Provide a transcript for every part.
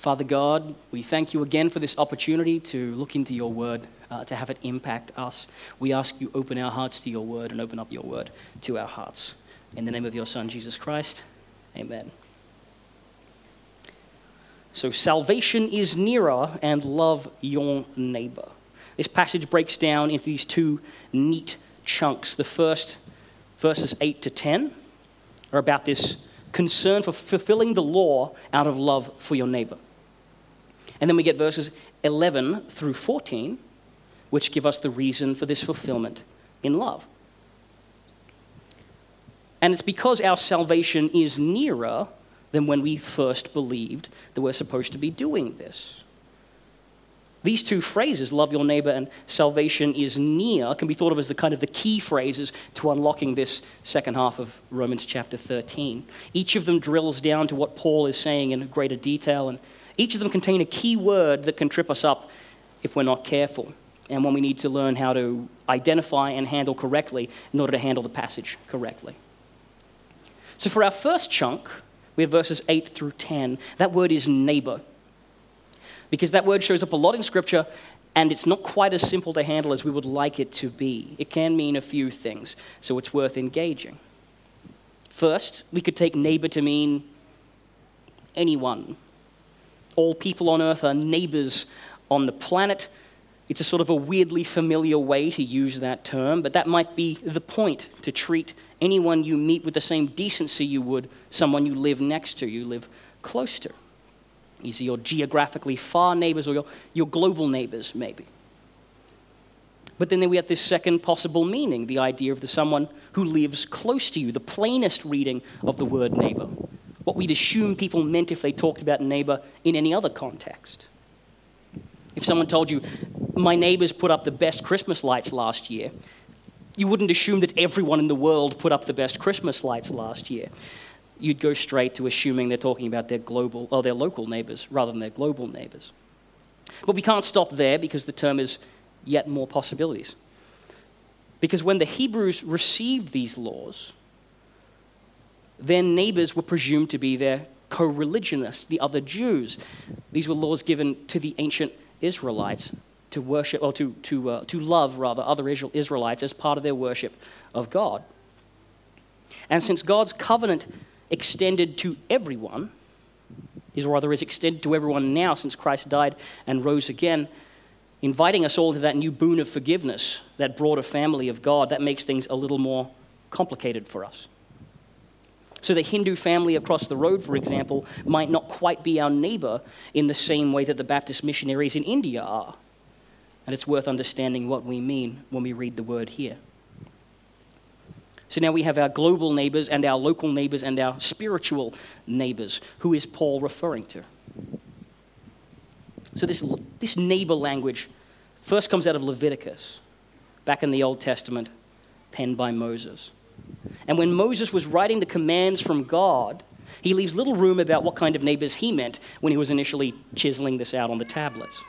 Father God, we thank you again for this opportunity to look into your word, uh, to have it impact us. We ask you open our hearts to your word and open up your word to our hearts. In the name of your Son, Jesus Christ, amen. So, salvation is nearer and love your neighbor. This passage breaks down into these two neat chunks. The first, verses 8 to 10, are about this concern for fulfilling the law out of love for your neighbor. And then we get verses 11 through 14, which give us the reason for this fulfillment in love. And it's because our salvation is nearer than when we first believed that we're supposed to be doing this. These two phrases, love your neighbor and salvation is near, can be thought of as the kind of the key phrases to unlocking this second half of Romans chapter 13. Each of them drills down to what Paul is saying in greater detail, and each of them contain a key word that can trip us up if we're not careful, and when we need to learn how to identify and handle correctly in order to handle the passage correctly. So, for our first chunk, we have verses 8 through 10. That word is neighbor because that word shows up a lot in Scripture and it's not quite as simple to handle as we would like it to be. It can mean a few things, so it's worth engaging. First, we could take neighbor to mean anyone. All people on earth are neighbors on the planet. It's a sort of a weirdly familiar way to use that term, but that might be the point to treat anyone you meet with the same decency you would someone you live next to, you live close to. These are your geographically far neighbors or your, your global neighbors, maybe. But then we have this second possible meaning the idea of the someone who lives close to you, the plainest reading of the word neighbor. What we'd assume people meant if they talked about neighbor in any other context. If someone told you, my neighbors put up the best Christmas lights last year, you wouldn't assume that everyone in the world put up the best Christmas lights last year you'd go straight to assuming they're talking about their global or their local neighbors rather than their global neighbors. But we can't stop there because the term is yet more possibilities. Because when the Hebrews received these laws, their neighbors were presumed to be their co religionists, the other Jews. These were laws given to the ancient Israelites to worship, or to, to, uh, to love, rather, other Israelites as part of their worship of God. And since God's covenant extended to everyone, is rather is extended to everyone now since Christ died and rose again, inviting us all to that new boon of forgiveness, that broader family of God, that makes things a little more complicated for us. So, the Hindu family across the road, for example, might not quite be our neighbor in the same way that the Baptist missionaries in India are. And it's worth understanding what we mean when we read the word here. So now we have our global neighbors and our local neighbors and our spiritual neighbors. Who is Paul referring to? So this, this neighbor language first comes out of Leviticus, back in the Old Testament, penned by Moses. And when Moses was writing the commands from God, he leaves little room about what kind of neighbors he meant when he was initially chiseling this out on the tablets.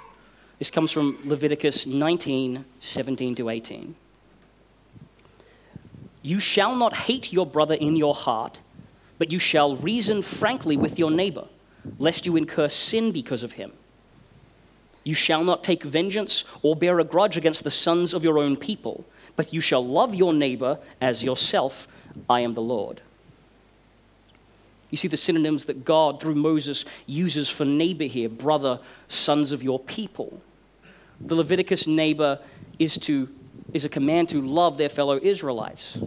This comes from Leviticus 19 17 to 18. You shall not hate your brother in your heart, but you shall reason frankly with your neighbor, lest you incur sin because of him. You shall not take vengeance or bear a grudge against the sons of your own people, but you shall love your neighbor as yourself. I am the Lord. You see the synonyms that God, through Moses, uses for neighbor here brother, sons of your people. The Leviticus neighbor is to is a command to love their fellow Israelites.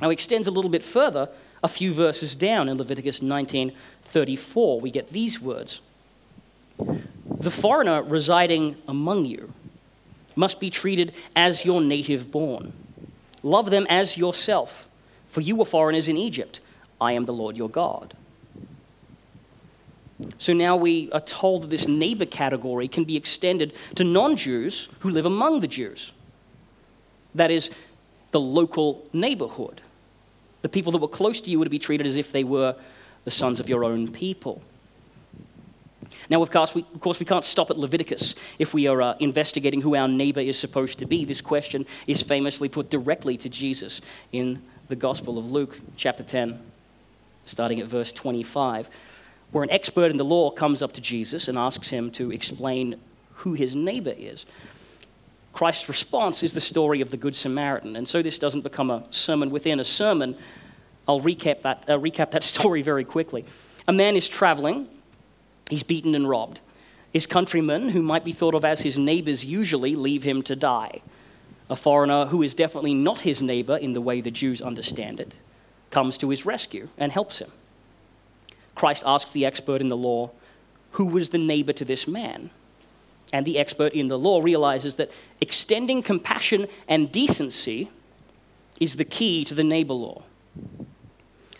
Now, it extends a little bit further, a few verses down in Leviticus 19:34, we get these words. The foreigner residing among you must be treated as your native born. Love them as yourself, for you were foreigners in Egypt. I am the Lord your God. So now we are told that this neighbor category can be extended to non Jews who live among the Jews. That is, the local neighborhood. The people that were close to you were to be treated as if they were the sons of your own people. Now, of course, we, of course, we can't stop at Leviticus if we are uh, investigating who our neighbor is supposed to be. This question is famously put directly to Jesus in the Gospel of Luke, chapter 10, starting at verse 25, where an expert in the law comes up to Jesus and asks him to explain who his neighbor is. Christ's response is the story of the Good Samaritan. And so this doesn't become a sermon within a sermon. I'll recap that, uh, recap that story very quickly. A man is traveling, he's beaten and robbed. His countrymen, who might be thought of as his neighbors usually, leave him to die. A foreigner who is definitely not his neighbor in the way the Jews understand it comes to his rescue and helps him. Christ asks the expert in the law, Who was the neighbor to this man? And the expert in the law realizes that extending compassion and decency is the key to the neighbor law.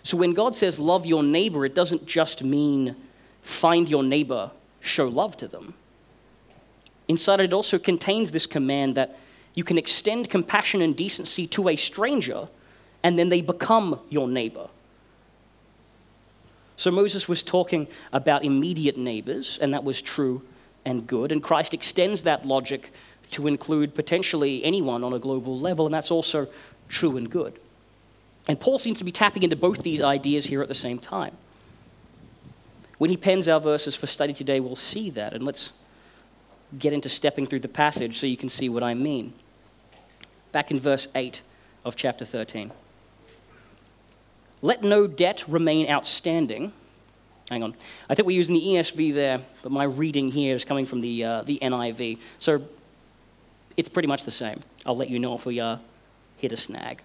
So when God says love your neighbor, it doesn't just mean find your neighbor, show love to them. Inside it also contains this command that you can extend compassion and decency to a stranger, and then they become your neighbor. So Moses was talking about immediate neighbors, and that was true and good. And Christ extends that logic to include potentially anyone on a global level, and that's also true and good. And Paul seems to be tapping into both these ideas here at the same time. When he pens our verses for study today, we'll see that. And let's get into stepping through the passage so you can see what I mean. Back in verse 8 of chapter 13. Let no debt remain outstanding Hang on. I think we're using the ESV there, but my reading here is coming from the, uh, the NIV. So it's pretty much the same. I'll let you know if we uh, hit a snag.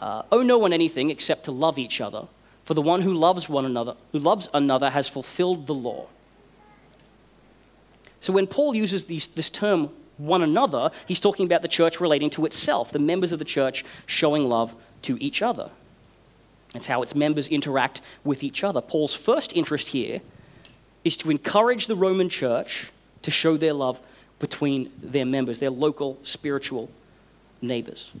Uh, owe no one anything except to love each other, for the one who loves one another, who loves another, has fulfilled the law. So when Paul uses these, this term one another, he's talking about the church relating to itself, the members of the church showing love to each other. It's how its members interact with each other. Paul's first interest here is to encourage the Roman church to show their love between their members, their local spiritual neighbors.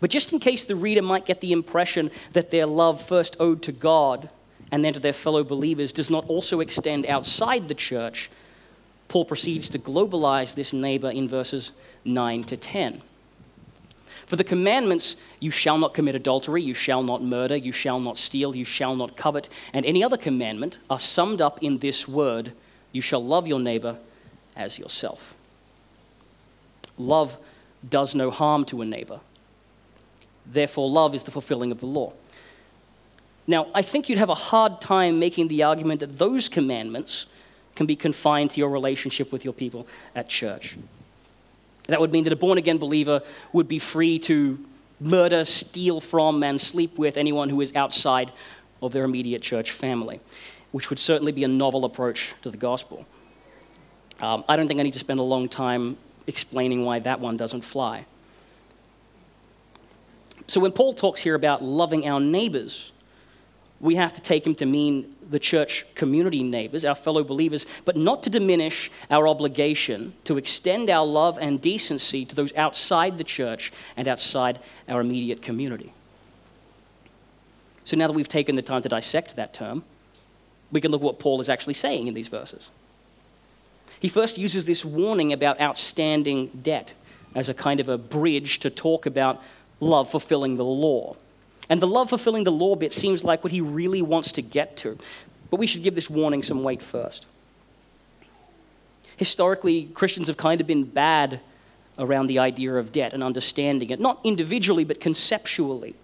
But just in case the reader might get the impression that their love first owed to God and then to their fellow believers does not also extend outside the church, Paul proceeds to globalize this neighbor in verses 9 to 10. For the commandments, you shall not commit adultery, you shall not murder, you shall not steal, you shall not covet, and any other commandment are summed up in this word you shall love your neighbor as yourself. Love does no harm to a neighbor. Therefore, love is the fulfilling of the law. Now, I think you'd have a hard time making the argument that those commandments can be confined to your relationship with your people at church. That would mean that a born again believer would be free to murder, steal from, and sleep with anyone who is outside of their immediate church family, which would certainly be a novel approach to the gospel. Um, I don't think I need to spend a long time explaining why that one doesn't fly. So, when Paul talks here about loving our neighbors, we have to take him to mean the church community neighbors, our fellow believers, but not to diminish our obligation to extend our love and decency to those outside the church and outside our immediate community. So now that we've taken the time to dissect that term, we can look at what Paul is actually saying in these verses. He first uses this warning about outstanding debt as a kind of a bridge to talk about love fulfilling the law. And the love fulfilling the law bit seems like what he really wants to get to. But we should give this warning some weight first. Historically, Christians have kind of been bad around the idea of debt and understanding it, not individually, but conceptually.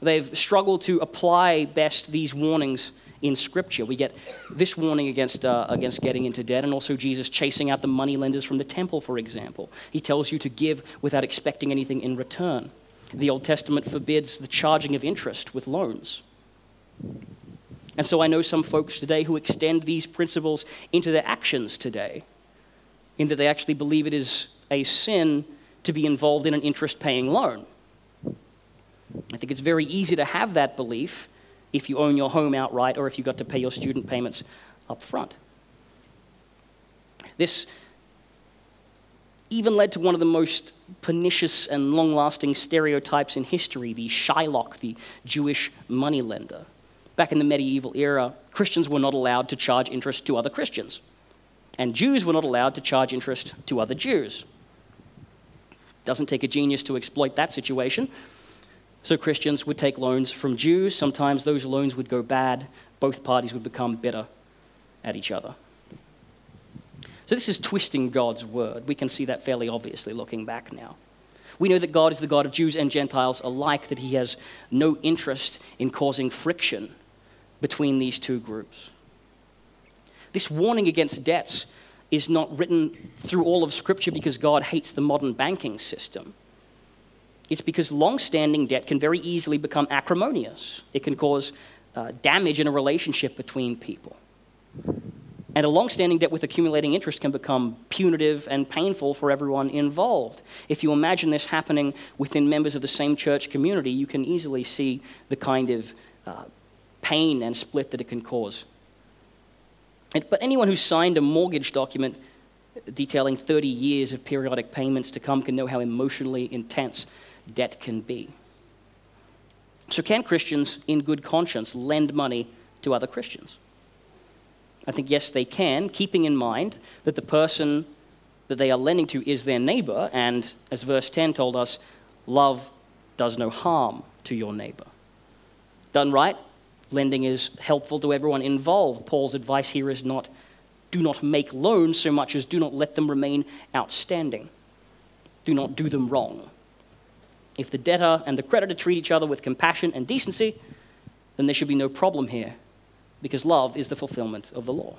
They've struggled to apply best these warnings in Scripture. We get this warning against, uh, against getting into debt, and also Jesus chasing out the money lenders from the temple, for example. He tells you to give without expecting anything in return. The Old Testament forbids the charging of interest with loans. And so I know some folks today who extend these principles into their actions today, in that they actually believe it is a sin to be involved in an interest paying loan. I think it's very easy to have that belief if you own your home outright or if you've got to pay your student payments up front. This even led to one of the most pernicious and long lasting stereotypes in history the Shylock, the Jewish moneylender. Back in the medieval era, Christians were not allowed to charge interest to other Christians, and Jews were not allowed to charge interest to other Jews. Doesn't take a genius to exploit that situation. So Christians would take loans from Jews. Sometimes those loans would go bad. Both parties would become bitter at each other. So this is twisting God's word. We can see that fairly obviously looking back now. We know that God is the God of Jews and Gentiles alike, that he has no interest in causing friction between these two groups. This warning against debts is not written through all of Scripture because God hates the modern banking system. It's because long standing debt can very easily become acrimonious. It can cause uh, damage in a relationship between people. And a long standing debt with accumulating interest can become punitive and painful for everyone involved. If you imagine this happening within members of the same church community, you can easily see the kind of uh, pain and split that it can cause. But anyone who signed a mortgage document detailing 30 years of periodic payments to come can know how emotionally intense debt can be. So, can Christians, in good conscience, lend money to other Christians? I think, yes, they can, keeping in mind that the person that they are lending to is their neighbor, and as verse 10 told us, love does no harm to your neighbor. Done right, lending is helpful to everyone involved. Paul's advice here is not do not make loans so much as do not let them remain outstanding. Do not do them wrong. If the debtor and the creditor treat each other with compassion and decency, then there should be no problem here because love is the fulfillment of the law.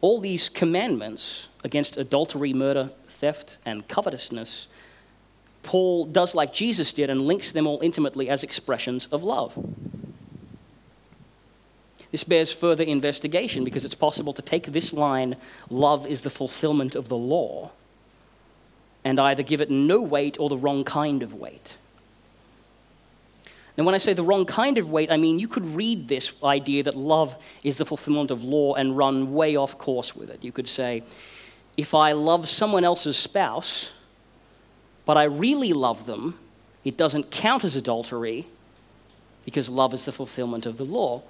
All these commandments against adultery, murder, theft, and covetousness, Paul does like Jesus did and links them all intimately as expressions of love. This bears further investigation because it's possible to take this line, love is the fulfillment of the law, and either give it no weight or the wrong kind of weight. And when I say the wrong kind of weight, I mean you could read this idea that love is the fulfillment of law and run way off course with it. You could say, if I love someone else's spouse, but I really love them, it doesn't count as adultery because love is the fulfillment of the law.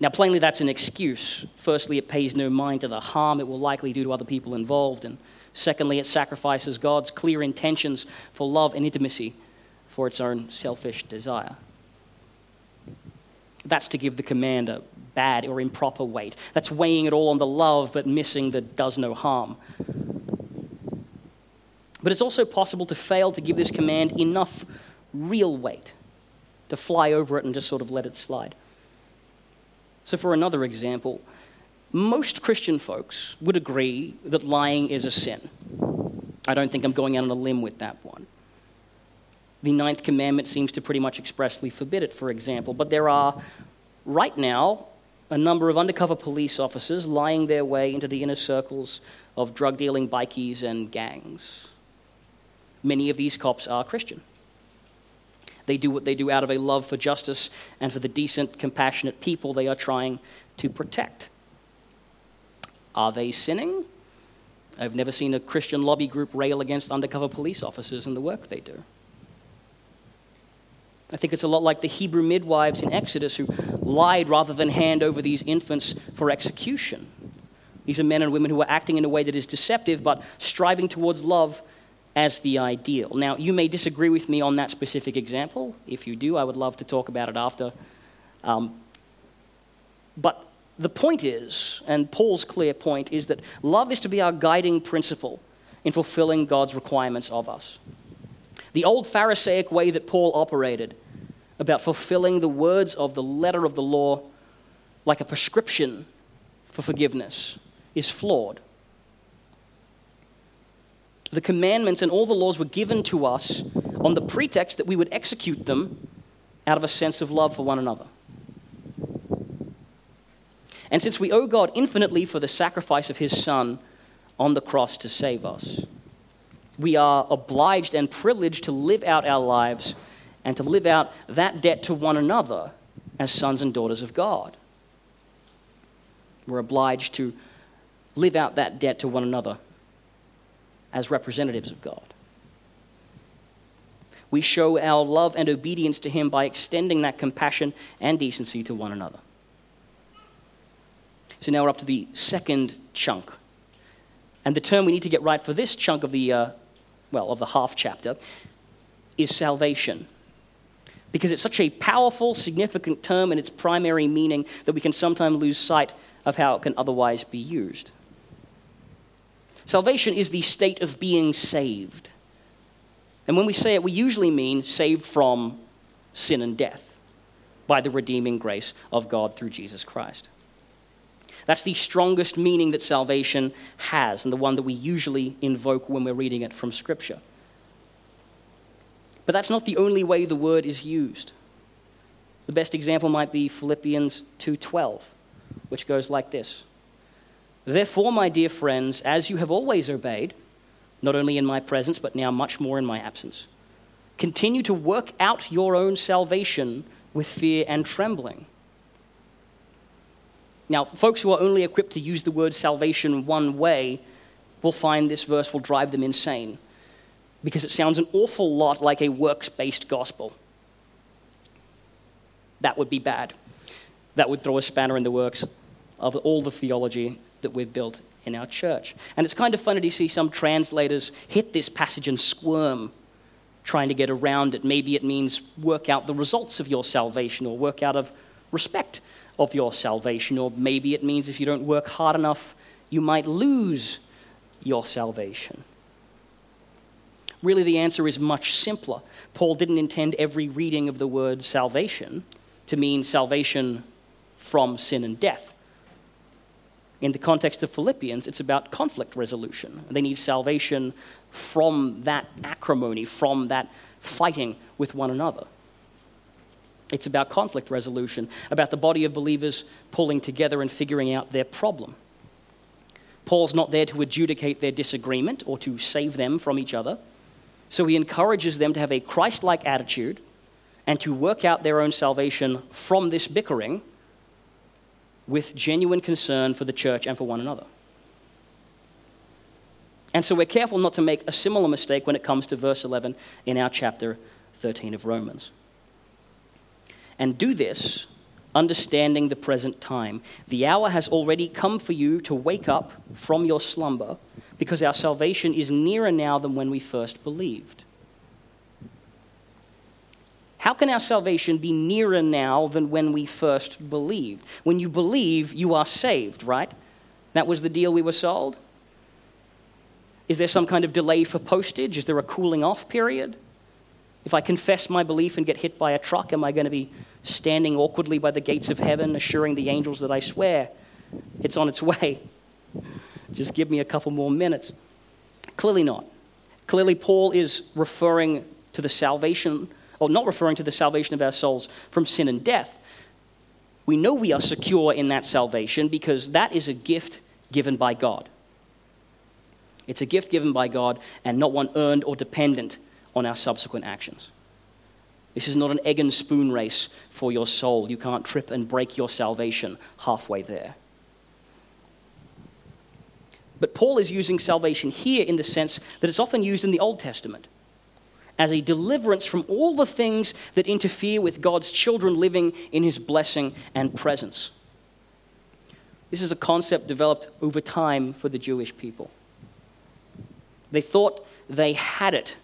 Now, plainly, that's an excuse. Firstly, it pays no mind to the harm it will likely do to other people involved. And secondly, it sacrifices God's clear intentions for love and intimacy for its own selfish desire. That's to give the command a bad or improper weight. That's weighing it all on the love but missing the does no harm. But it's also possible to fail to give this command enough real weight, to fly over it and just sort of let it slide. So, for another example, most Christian folks would agree that lying is a sin. I don't think I'm going out on a limb with that one. The ninth commandment seems to pretty much expressly forbid it, for example. But there are, right now, a number of undercover police officers lying their way into the inner circles of drug dealing bikies and gangs. Many of these cops are Christian. They do what they do out of a love for justice and for the decent, compassionate people they are trying to protect. Are they sinning? I've never seen a Christian lobby group rail against undercover police officers and the work they do. I think it's a lot like the Hebrew midwives in Exodus who lied rather than hand over these infants for execution. These are men and women who are acting in a way that is deceptive but striving towards love as the ideal. Now, you may disagree with me on that specific example. If you do, I would love to talk about it after. Um, but the point is, and Paul's clear point, is that love is to be our guiding principle in fulfilling God's requirements of us. The old Pharisaic way that Paul operated about fulfilling the words of the letter of the law like a prescription for forgiveness is flawed. The commandments and all the laws were given to us on the pretext that we would execute them out of a sense of love for one another. And since we owe God infinitely for the sacrifice of his Son on the cross to save us, we are obliged and privileged to live out our lives and to live out that debt to one another as sons and daughters of God. We're obliged to live out that debt to one another as representatives of God. We show our love and obedience to Him by extending that compassion and decency to one another. So now we're up to the second chunk. And the term we need to get right for this chunk of the uh, well, of the half chapter, is salvation. Because it's such a powerful, significant term in its primary meaning that we can sometimes lose sight of how it can otherwise be used. Salvation is the state of being saved. And when we say it, we usually mean saved from sin and death by the redeeming grace of God through Jesus Christ. That's the strongest meaning that salvation has, and the one that we usually invoke when we're reading it from Scripture. But that's not the only way the word is used. The best example might be Philippians 2:12, which goes like this: Therefore, my dear friends, as you have always obeyed, not only in my presence, but now much more in my absence, continue to work out your own salvation with fear and trembling. Now, folks who are only equipped to use the word salvation one way will find this verse will drive them insane because it sounds an awful lot like a works based gospel. That would be bad. That would throw a spanner in the works of all the theology that we've built in our church. And it's kind of funny to see some translators hit this passage and squirm trying to get around it. Maybe it means work out the results of your salvation or work out of respect of your salvation. Or maybe it means if you don't work hard enough, you might lose your salvation. Really, the answer is much simpler. Paul didn't intend every reading of the word salvation to mean salvation from sin and death. In the context of Philippians, it's about conflict resolution. They need salvation from that acrimony, from that fighting with one another. It's about conflict resolution, about the body of believers pulling together and figuring out their problem. Paul's not there to adjudicate their disagreement or to save them from each other. So he encourages them to have a Christ like attitude and to work out their own salvation from this bickering with genuine concern for the church and for one another. And so we're careful not to make a similar mistake when it comes to verse 11 in our chapter 13 of Romans and do this understanding the present time. The hour has already come for you to wake up from your slumber because our salvation is nearer now than when we first believed. How can our salvation be nearer now than when we first believed? When you believe, you are saved, right? That was the deal we were sold. Is there some kind of delay for postage? Is there a cooling off period? If I confess my belief and get hit by a truck, am I going to be standing awkwardly by the gates of heaven, assuring the angels that I swear it's on its way? Just give me a couple more minutes. Clearly not. Clearly, Paul is referring to the salvation, or not referring to the salvation of our souls from sin and death. We know we are secure in that salvation because that is a gift given by God. It's a gift given by God and not one earned or dependent on our subsequent actions. This is not an egg and spoon race for your soul. You can't trip and break your salvation halfway there. But Paul is using salvation here in the sense that it's often used in the Old Testament as a deliverance from all the things that interfere with God's children living in his blessing and presence. This is a concept developed over time for the Jewish people. They thought they had it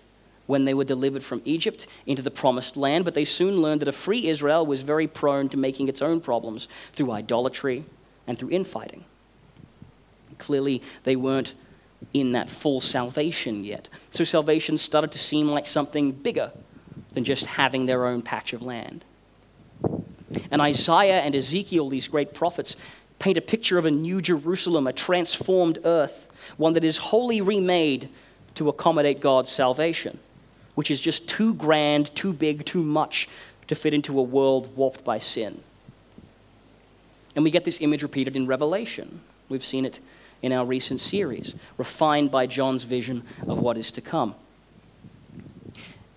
when they were delivered from Egypt into the promised land, but they soon learned that a free Israel was very prone to making its own problems through idolatry and through infighting. Clearly, they weren't in that full salvation yet. So salvation started to seem like something bigger than just having their own patch of land. And Isaiah and Ezekiel, these great prophets, paint a picture of a new Jerusalem, a transformed earth, one that is wholly remade to accommodate God's salvation which is just too grand, too big, too much to fit into a world warped by sin. And we get this image repeated in Revelation. We've seen it in our recent series, refined by John's vision of what is to come.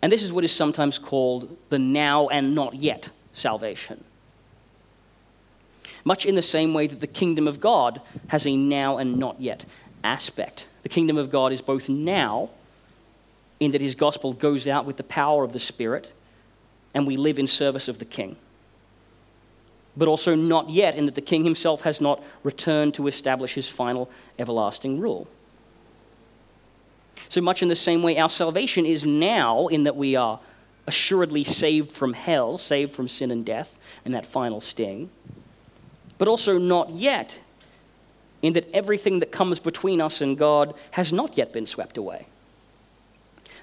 And this is what is sometimes called the now and not yet salvation. Much in the same way that the kingdom of God has a now and not yet aspect. The kingdom of God is both now in that his gospel goes out with the power of the Spirit and we live in service of the King. But also not yet, in that the King himself has not returned to establish his final everlasting rule. So much in the same way, our salvation is now in that we are assuredly saved from hell, saved from sin and death and that final sting, but also not yet, in that everything that comes between us and God has not yet been swept away.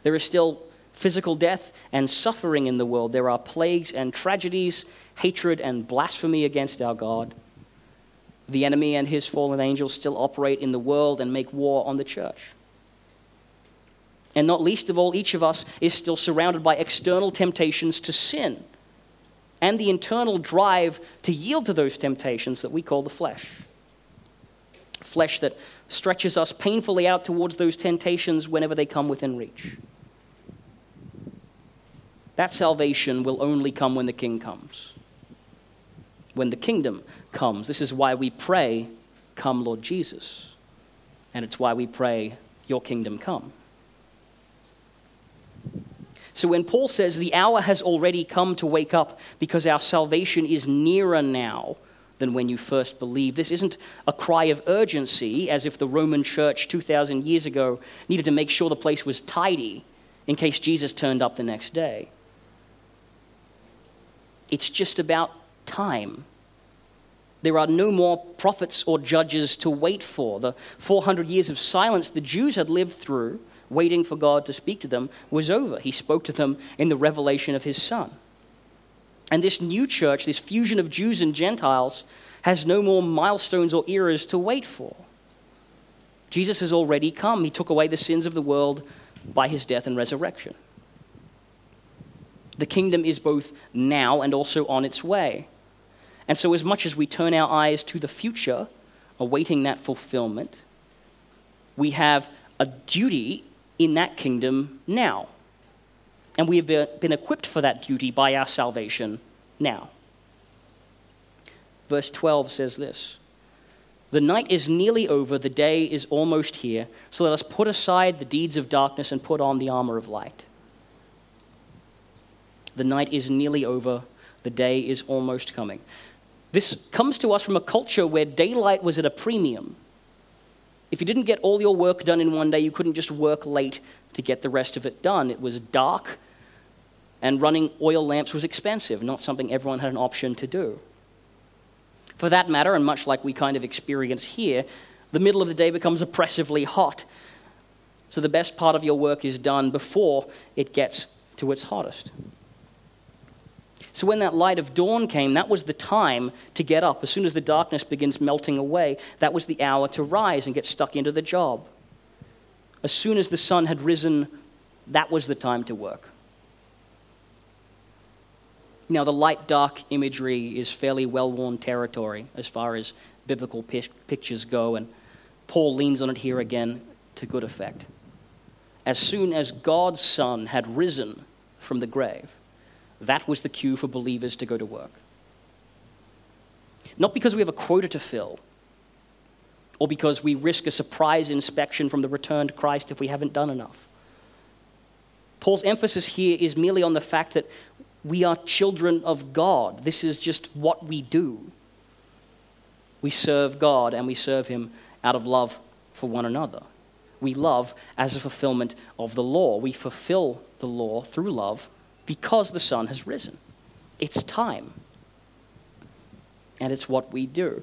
There is still physical death and suffering in the world. There are plagues and tragedies, hatred and blasphemy against our God. The enemy and his fallen angels still operate in the world and make war on the church. And not least of all, each of us is still surrounded by external temptations to sin and the internal drive to yield to those temptations that we call the flesh. Flesh that stretches us painfully out towards those temptations whenever they come within reach. That salvation will only come when the king comes. When the kingdom comes. This is why we pray, Come, Lord Jesus. And it's why we pray, Your kingdom come. So when Paul says the hour has already come to wake up because our salvation is nearer now than when you first believed, this isn't a cry of urgency as if the Roman church 2,000 years ago needed to make sure the place was tidy in case Jesus turned up the next day. It's just about time. There are no more prophets or judges to wait for. The 400 years of silence the Jews had lived through waiting for God to speak to them was over. He spoke to them in the revelation of his Son. And this new church, this fusion of Jews and Gentiles, has no more milestones or eras to wait for. Jesus has already come. He took away the sins of the world by his death and resurrection. The kingdom is both now and also on its way. And so, as much as we turn our eyes to the future, awaiting that fulfillment, we have a duty in that kingdom now. And we have been equipped for that duty by our salvation now. Verse 12 says this The night is nearly over, the day is almost here, so let us put aside the deeds of darkness and put on the armor of light. The night is nearly over, the day is almost coming. This comes to us from a culture where daylight was at a premium. If you didn't get all your work done in one day, you couldn't just work late to get the rest of it done. It was dark, and running oil lamps was expensive, not something everyone had an option to do. For that matter, and much like we kind of experience here, the middle of the day becomes oppressively hot. So the best part of your work is done before it gets to its hottest. So when that light of dawn came, that was the time to get up. As soon as the darkness begins melting away, that was the hour to rise and get stuck into the job. As soon as the sun had risen, that was the time to work. Now, the light dark imagery is fairly well worn territory as far as biblical pictures go, and Paul leans on it here again to good effect. As soon as God's Son had risen from the grave, that was the cue for believers to go to work. Not because we have a quota to fill, or because we risk a surprise inspection from the returned Christ if we haven't done enough. Paul's emphasis here is merely on the fact that we are children of God. This is just what we do. We serve God and we serve Him out of love for one another. We love as a fulfillment of the law. We fulfill the law through love because the sun has risen. It's time. And it's what we do.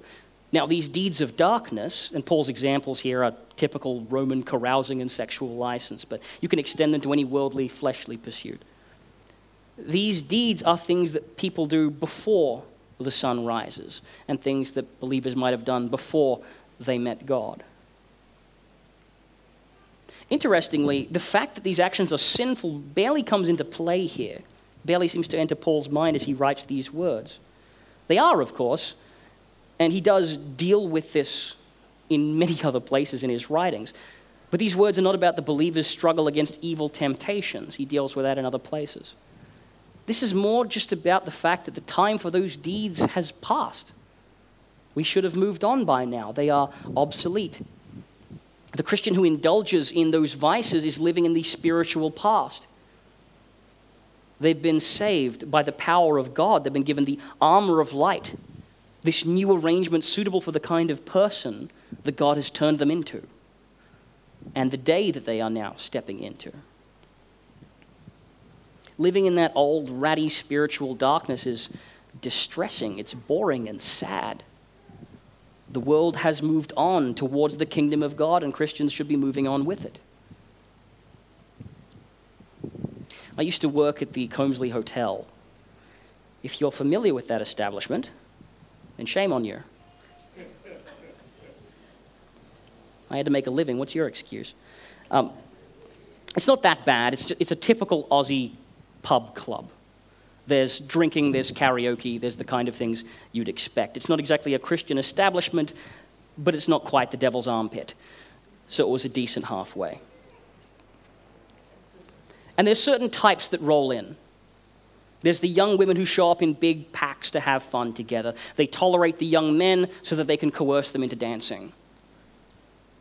Now, these deeds of darkness, and Paul's examples here are typical Roman carousing and sexual license, but you can extend them to any worldly, fleshly pursuit. These deeds are things that people do before the sun rises, and things that believers might have done before they met God. Interestingly, the fact that these actions are sinful barely comes into play here, barely seems to enter Paul's mind as he writes these words. They are, of course, and he does deal with this in many other places in his writings. But these words are not about the believer's struggle against evil temptations. He deals with that in other places. This is more just about the fact that the time for those deeds has passed. We should have moved on by now. They are obsolete. The Christian who indulges in those vices is living in the spiritual past. They've been saved by the power of God. They've been given the armor of light, this new arrangement suitable for the kind of person that God has turned them into. and the day that they are now stepping into. Living in that old, ratty spiritual darkness is distressing, it's boring and sad. The world has moved on towards the kingdom of God, and Christians should be moving on with it. I used to work at the Colmslie Hotel. If you're familiar with that establishment, then shame on you. I had to make a living. What's your excuse? Um, it's not that bad. It's, just, it's a typical Aussie pub club. There's drinking, there's karaoke, there's the kind of things you'd expect. It's not exactly a Christian establishment, but it's not quite the devil's armpit. So it was a decent halfway. And there's certain types that roll in. There's the young women who show up in big packs to have fun together. They tolerate the young men so that they can coerce them into dancing.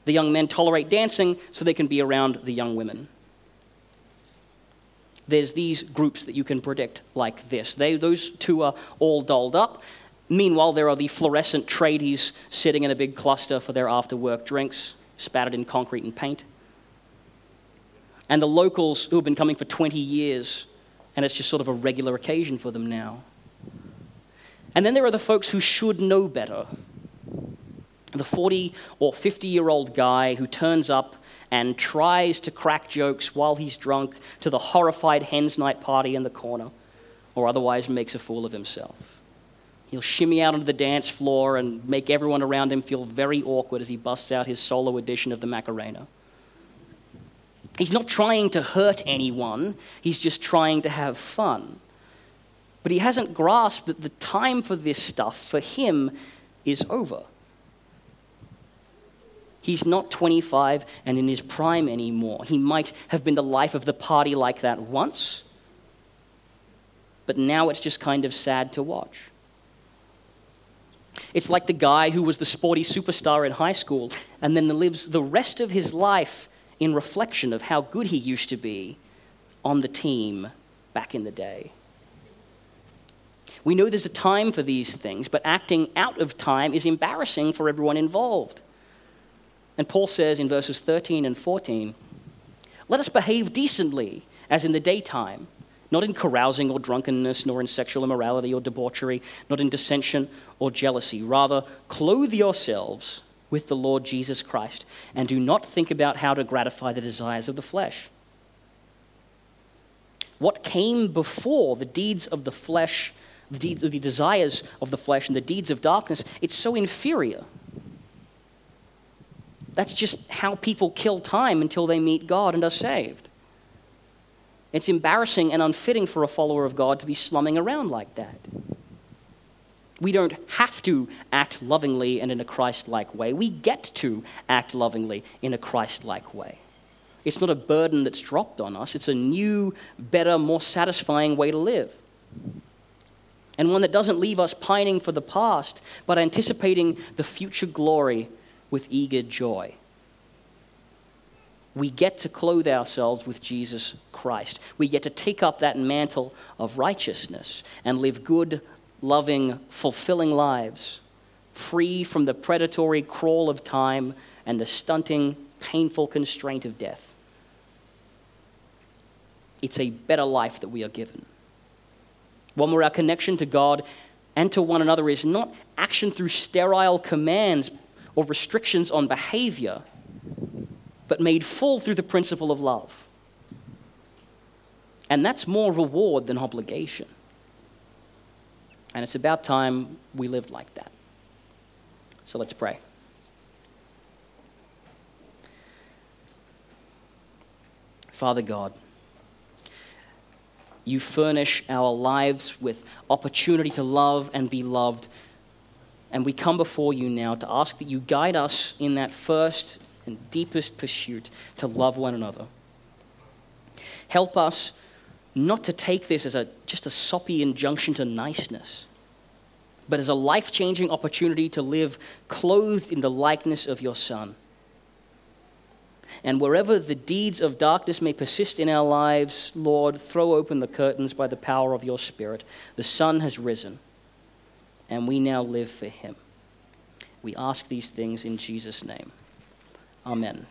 The young men tolerate dancing so they can be around the young women there's these groups that you can predict like this. They, those two are all dolled up. Meanwhile, there are the fluorescent tradies sitting in a big cluster for their after work drinks, spattered in concrete and paint. And the locals who have been coming for 20 years, and it's just sort of a regular occasion for them now. And then there are the folks who should know better. The 40 or 50 year old guy who turns up and tries to crack jokes while he's drunk to the horrified hens night party in the corner, or otherwise makes a fool of himself. He'll shimmy out onto the dance floor and make everyone around him feel very awkward as he busts out his solo edition of the Macarena. He's not trying to hurt anyone, he's just trying to have fun. But he hasn't grasped that the time for this stuff, for him, is over. He's not 25 and in his prime anymore. He might have been the life of the party like that once, but now it's just kind of sad to watch. It's like the guy who was the sporty superstar in high school and then lives the rest of his life in reflection of how good he used to be on the team back in the day. We know there's a time for these things, but acting out of time is embarrassing for everyone involved. And Paul says in verses 13 and 14, Let us behave decently as in the daytime, not in carousing or drunkenness, nor in sexual immorality or debauchery, not in dissension or jealousy. Rather, clothe yourselves with the Lord Jesus Christ, and do not think about how to gratify the desires of the flesh. What came before the deeds of the flesh, the, deeds, the desires of the flesh, and the deeds of darkness, it's so inferior that's just how people kill time until they meet God and are saved. It's embarrassing and unfitting for a follower of God to be slumming around like that. We don't have to act lovingly and in a Christ like way. We get to act lovingly in a Christ like way. It's not a burden that's dropped on us, it's a new, better, more satisfying way to live. And one that doesn't leave us pining for the past, but anticipating the future glory with eager joy. We get to clothe ourselves with Jesus Christ. We get to take up that mantle of righteousness and live good, loving, fulfilling lives, free from the predatory crawl of time and the stunting, painful constraint of death. It's a better life that we are given. One where our connection to God and to one another is not action through sterile commands or restrictions on behavior, but made full through the principle of love. And that's more reward than obligation. And it's about time we lived like that. So let's pray. Father God, you furnish our lives with opportunity to love and be loved and we come before you now to ask that you guide us in that first and deepest pursuit to love one another. Help us not to take this as a, just a soppy injunction to niceness, but as a life changing opportunity to live clothed in the likeness of your Son. And wherever the deeds of darkness may persist in our lives, Lord, throw open the curtains by the power of your Spirit. The sun has risen and we now live for him. We ask these things in Jesus' name. Amen.